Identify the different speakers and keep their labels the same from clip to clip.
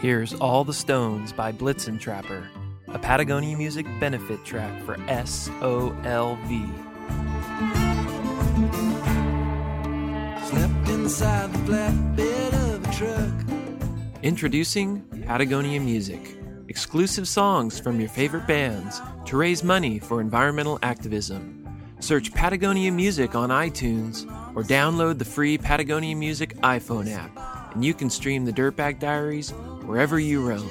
Speaker 1: Here's All the Stones by Blitzen Trapper, a Patagonia Music benefit track for SOLV. Slept inside the flatbed of a truck. Introducing Patagonia Music, exclusive songs from your favorite bands to raise money for environmental activism. Search Patagonia Music on iTunes or download the free Patagonia Music iPhone app, and you can stream the Dirtbag Diaries wherever you roam.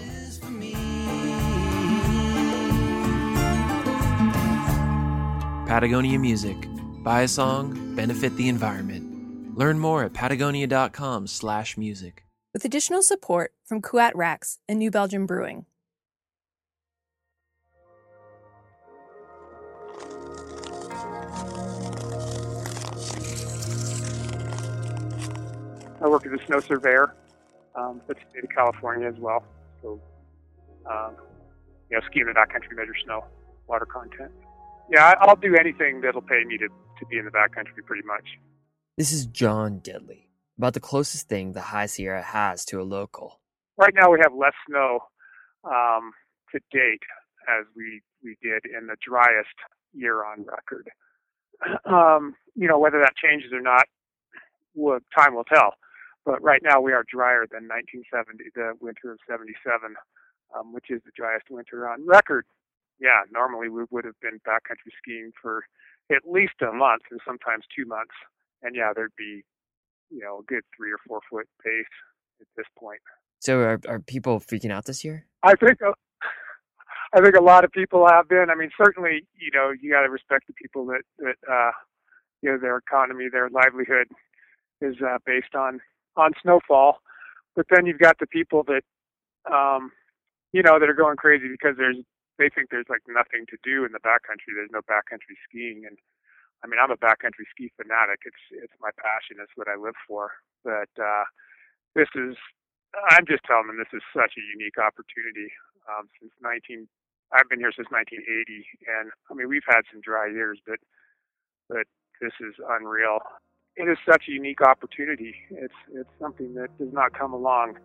Speaker 1: Patagonia Music. Buy a song, benefit the environment. Learn more at patagonia.com/music.
Speaker 2: With additional support from Kuat Racks and New Belgium Brewing.
Speaker 3: I work as a snow surveyor um, the state of California as well. So, um, you know, ski in the backcountry, measure snow, water content. Yeah, I'll do anything that'll pay me to, to be in the backcountry pretty much.
Speaker 4: This is John Dittli about the closest thing the High Sierra has to a local.
Speaker 3: Right now, we have less snow um, to date as we, we did in the driest year on record. Um, you know, whether that changes or not, well, time will tell. But right now we are drier than 1970, the winter of 77, um, which is the driest winter on record. Yeah, normally we would have been backcountry skiing for at least a month and sometimes two months. And yeah, there'd be, you know, a good three or four foot pace at this point.
Speaker 4: So are, are people freaking out this year?
Speaker 3: I think, uh, I think a lot of people have been. I mean, certainly, you know, you got to respect the people that, that, uh, you know, their economy, their livelihood is uh, based on on snowfall. But then you've got the people that, um, you know, that are going crazy because there's they think there's like nothing to do in the backcountry. There's no backcountry skiing, and I mean, I'm a backcountry ski fanatic. It's it's my passion. It's what I live for. But uh, this is, I'm just telling them this is such a unique opportunity. Um, since 19, I've been here since 1980, and I mean, we've had some dry years, but but this is unreal it is such a unique opportunity. It's it's something that does not come along,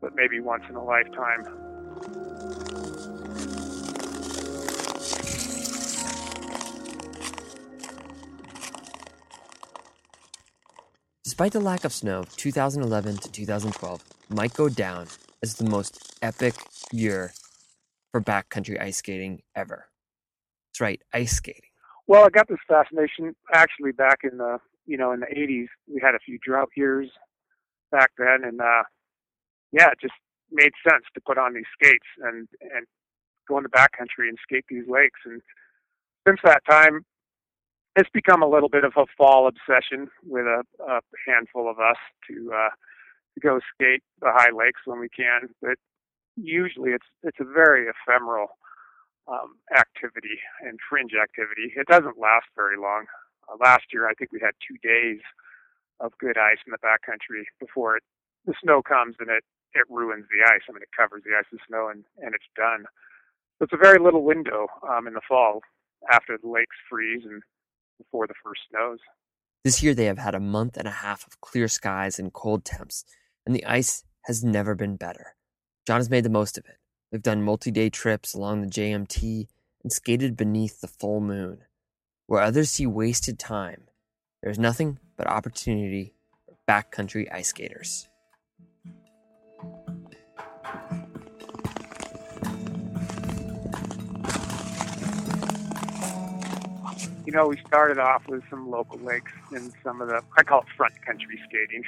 Speaker 3: but maybe once in a lifetime.
Speaker 4: Despite the lack of snow, 2011 to 2012 might go down as the most epic year for backcountry ice skating ever. That's right, ice skating.
Speaker 3: Well, I got this fascination actually back in the you know, in the 80s, we had a few drought years back then, and uh, yeah, it just made sense to put on these skates and and go in the backcountry and skate these lakes. And since that time, it's become a little bit of a fall obsession with a, a handful of us to uh, to go skate the high lakes when we can. But usually, it's it's a very ephemeral um, activity and fringe activity. It doesn't last very long. Uh, last year, I think we had two days of good ice in the backcountry before it, the snow comes and it it ruins the ice. I mean, it covers the ice with snow and and it's done. So it's a very little window um, in the fall after the lakes freeze and before the first snows.
Speaker 4: This year, they have had a month and a half of clear skies and cold temps, and the ice has never been better. John has made the most of it. We've done multi day trips along the JMT and skated beneath the full moon. Where others see wasted time, there is nothing but opportunity for backcountry ice skaters.
Speaker 3: You know, we started off with some local lakes and some of the, I call it front country skating.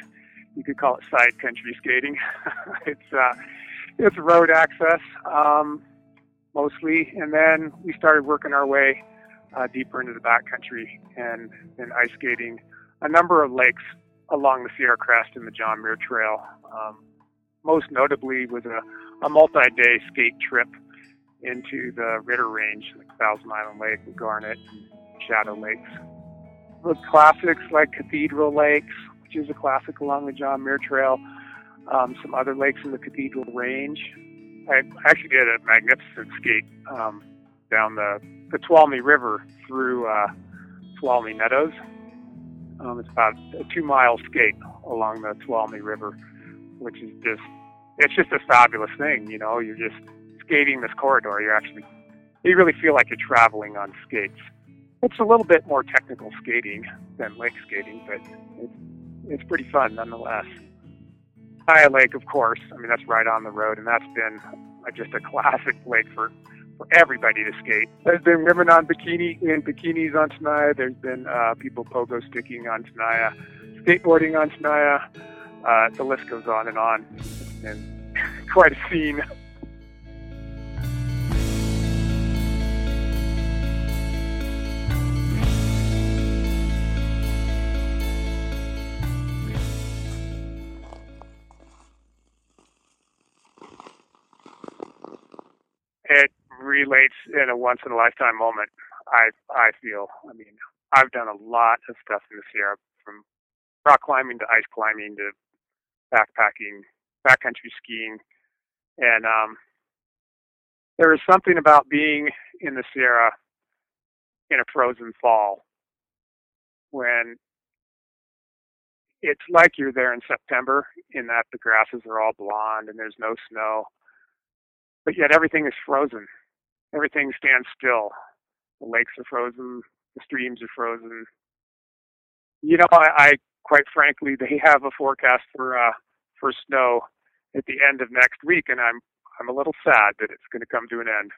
Speaker 3: You could call it side country skating. it's, uh, it's road access, um, mostly. And then we started working our way uh, deeper into the backcountry and, and ice skating a number of lakes along the Sierra Crest and the John Muir Trail. Um, most notably was a, a multi-day skate trip into the Ritter Range, like Thousand Island Lake and Garnet and Shadow Lakes. The classics like Cathedral Lakes, which is a classic along the John Muir Trail, um, some other lakes in the Cathedral Range. I actually did a magnificent skate um, down the Tuolumne River through uh, Tuolumne Meadows. Um, it's about a two mile skate along the Tuolumne River, which is just it's just a fabulous thing. You know, you're just skating this corridor. You're actually you really feel like you're traveling on skates. It's a little bit more technical skating than lake skating, but it's it's pretty fun nonetheless. Tenaya Lake, of course. I mean, that's right on the road, and that's been just a classic lake for for everybody to skate. There's been women on bikini in bikinis on Tenaya. There's been uh, people pogo sticking on Tenaya, skateboarding on Tenaya. Uh, the list goes on and on. And quite a scene. it relates in a once in a lifetime moment. I I feel. I mean, I've done a lot of stuff in the Sierra, from rock climbing to ice climbing to backpacking, backcountry skiing, and um, there is something about being in the Sierra in a frozen fall when it's like you're there in September in that the grasses are all blonde and there's no snow but yet everything is frozen. Everything stands still. The lakes are frozen. The streams are frozen. You know, I, I quite frankly, they have a forecast for uh, for snow at the end of next week, and I'm I'm a little sad that it's going to come to an end.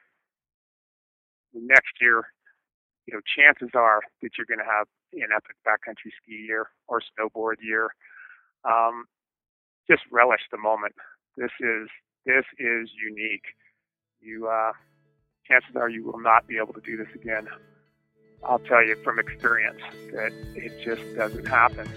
Speaker 3: Next year, you know, chances are that you're going to have an epic backcountry ski year or snowboard year. Um, just relish the moment. This is this is unique. You, uh, chances are you will not be able to do this again. I'll tell you from experience that it just doesn't happen.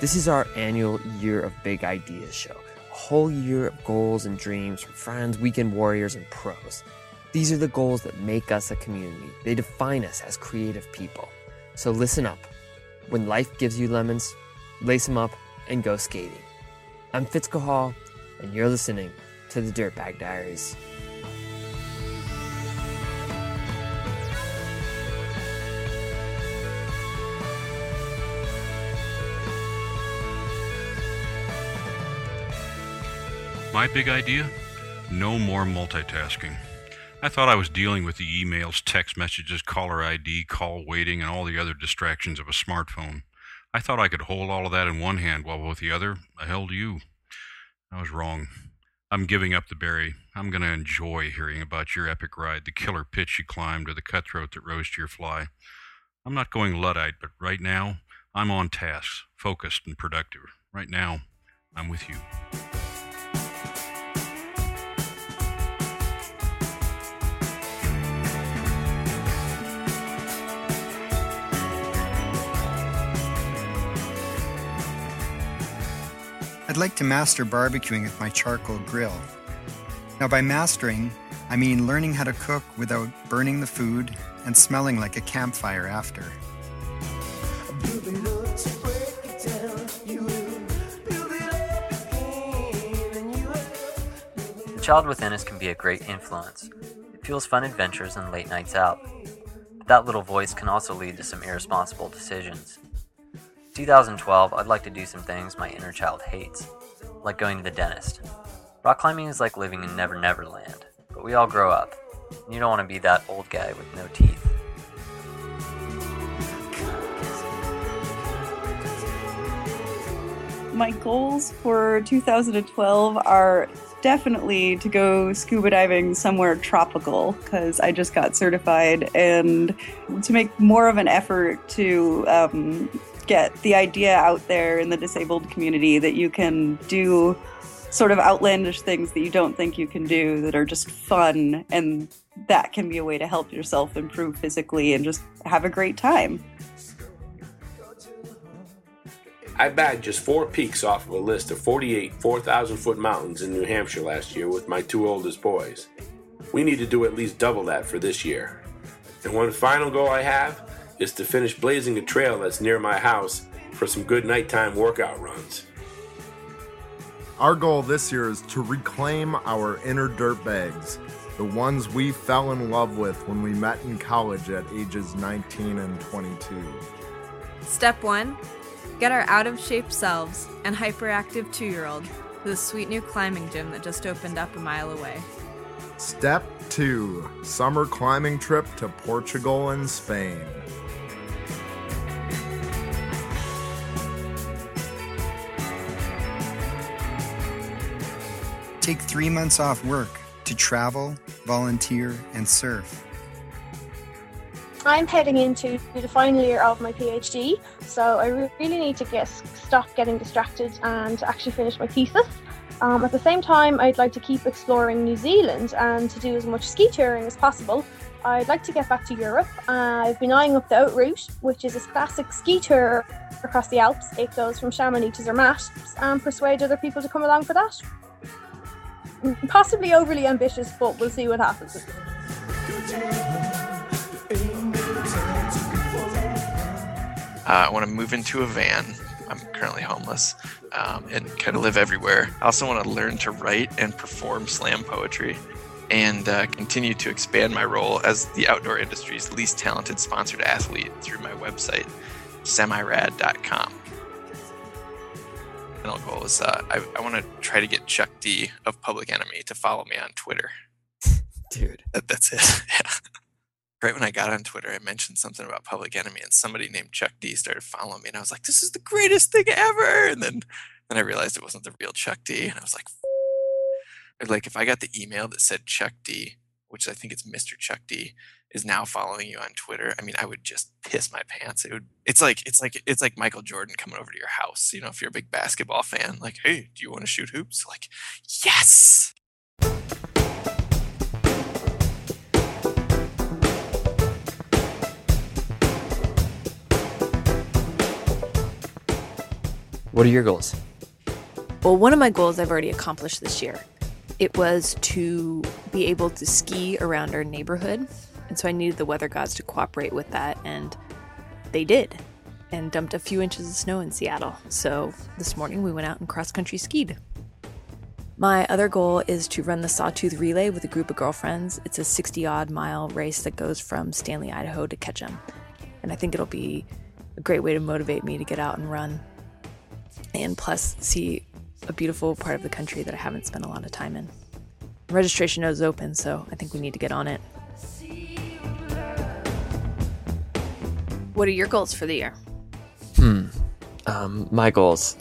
Speaker 4: This is our annual Year of Big Ideas show. A whole year of goals and dreams from friends, weekend warriors, and pros. These are the goals that make us a community. They define us as creative people. So listen up. When life gives you lemons, lace them up and go skating. I'm Fitz Cahall, and you're listening to the Dirtbag Diaries.
Speaker 5: My big idea? No more multitasking. I thought I was dealing with the emails, text messages, caller ID, call waiting, and all the other distractions of a smartphone. I thought I could hold all of that in one hand while with the other I held you. I was wrong. I'm giving up the berry. I'm going to enjoy hearing about your epic ride, the killer pitch you climbed, or the cutthroat that rose to your fly. I'm not going Luddite, but right now, I'm on tasks, focused, and productive. Right now, I'm with you.
Speaker 6: I'd like to master barbecuing with my charcoal grill. Now, by mastering, I mean learning how to cook without burning the food and smelling like a campfire after.
Speaker 7: The child within us can be a great influence. It fuels fun adventures and late nights out. But that little voice can also lead to some irresponsible decisions. 2012, I'd like to do some things my inner child hates, like going to the dentist. Rock climbing is like living in Never Never Land, but we all grow up. And you don't want to be that old guy with no teeth.
Speaker 8: My goals for 2012 are definitely to go scuba diving somewhere tropical because I just got certified and to make more of an effort to um, get the idea out there in the disabled community that you can do sort of outlandish things that you don't think you can do that are just fun and that can be a way to help yourself improve physically and just have a great time.
Speaker 9: I bagged just four peaks off of a list of 48 4,000 foot mountains in New Hampshire last year with my two oldest boys. We need to do at least double that for this year. And one final goal I have is to finish blazing a trail that's near my house for some good nighttime workout runs.
Speaker 10: Our goal this year is to reclaim our inner dirt bags the ones we fell in love with when we met in college at ages 19 and 22.
Speaker 11: Step 1 Get our out of shape selves and hyperactive two year old to the sweet new climbing gym that just opened up a mile away.
Speaker 10: Step 2 Summer climbing trip to Portugal and Spain.
Speaker 6: Take three months off work to travel, volunteer, and surf.
Speaker 12: I'm heading into the final year of my PhD, so I really need to get stop getting distracted and actually finish my thesis. Um, at the same time, I'd like to keep exploring New Zealand and to do as much ski touring as possible. I'd like to get back to Europe. Uh, I've been eyeing up the Haute Route, which is a classic ski tour across the Alps. It goes from Chamonix to Zermatt, and persuade other people to come along for that possibly overly ambitious, but we'll see what happens.
Speaker 13: Uh, I want to move into a van. I'm currently homeless um, and kind of live everywhere. I also want to learn to write and perform slam poetry and uh, continue to expand my role as the outdoor industry's least talented sponsored athlete through my website, semirad.com final goal is uh, I, I want to try to get Chuck D of Public Enemy to follow me on Twitter.
Speaker 4: Dude.
Speaker 13: That, that's it. yeah. Right when I got on Twitter, I mentioned something about Public Enemy, and somebody named Chuck D started following me, and I was like, "This is the greatest thing ever!" And then, then I realized it wasn't the real Chuck D, and I was like, "Like if I got the email that said Chuck D, which I think it's Mr. Chuck D, is now following you on Twitter, I mean, I would just piss my pants. It would. It's like it's like it's like Michael Jordan coming over to your house. You know, if you're a big basketball fan, like, hey, do you want to shoot hoops? Like, yes.
Speaker 4: What are your goals?
Speaker 2: Well, one of my goals I've already accomplished this year. It was to be able to ski around our neighborhood and so I needed the weather gods to cooperate with that, and they did, and dumped a few inches of snow in Seattle. So this morning we went out and cross country skied. My other goal is to run the Sawtooth Relay with a group of girlfriends. It's a 60 odd mile race that goes from Stanley, Idaho to Ketchum. And I think it'll be a great way to motivate me to get out and run. And plus, see a beautiful part of the country that I haven't spent a lot of time in. Registration is open, so I think we need to get on it. What are your goals for the year?
Speaker 4: Hmm. Um, my goals.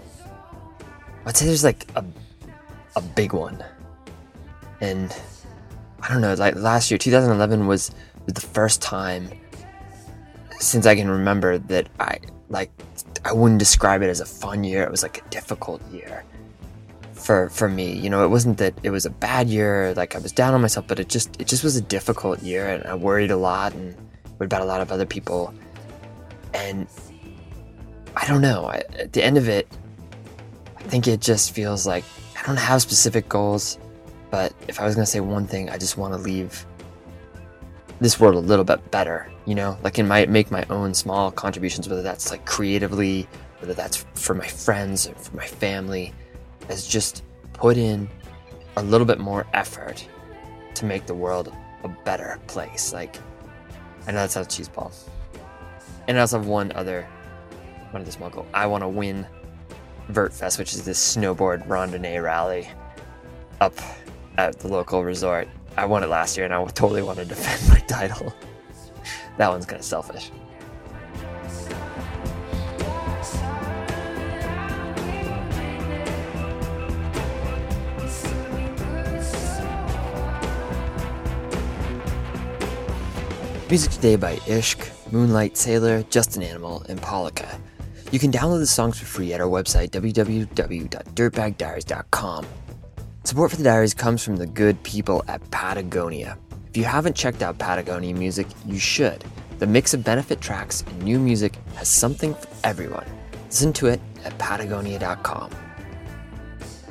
Speaker 4: I'd say there's like a, a big one, and I don't know. Like last year, 2011 was, was the first time since I can remember that I like I wouldn't describe it as a fun year. It was like a difficult year for for me. You know, it wasn't that it was a bad year. Like I was down on myself, but it just it just was a difficult year, and I worried a lot and worried about a lot of other people and I don't know. I, at the end of it, I think it just feels like I don't have specific goals, but if I was gonna say one thing, I just want to leave this world a little bit better. You know, like in my make my own small contributions, whether that's like creatively, whether that's for my friends or for my family, as just put in a little bit more effort to make the world a better place. Like, I know that sounds cheeseball, and I also have one other, one other small goal. I want to win Vertfest, which is this snowboard randonnée rally up at the local resort. I won it last year, and I totally want to defend my title. that one's kind of selfish. Music today by Ishk, Moonlight Sailor, Just an Animal, and Poliça. You can download the songs for free at our website, www.dirtbagdiaries.com. Support for the diaries comes from the good people at Patagonia. If you haven't checked out Patagonia music, you should. The mix of benefit tracks and new music has something for everyone. Listen to it at patagonia.com.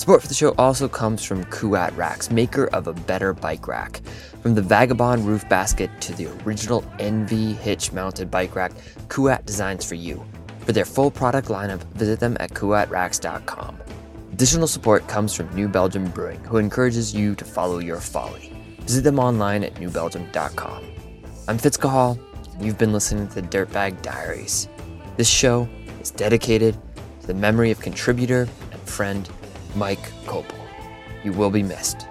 Speaker 4: Support for the show also comes from Kuat Racks, maker of a better bike rack. From the Vagabond roof basket to the original NV hitch mounted bike rack, Kuat designs for you. For their full product lineup, visit them at kuatracks.com. Additional support comes from New Belgium Brewing, who encourages you to follow your folly. Visit them online at newbelgium.com. I'm Fitz Cahall, and you've been listening to the Dirtbag Diaries. This show is dedicated to the memory of contributor and friend Mike Copel. You will be missed.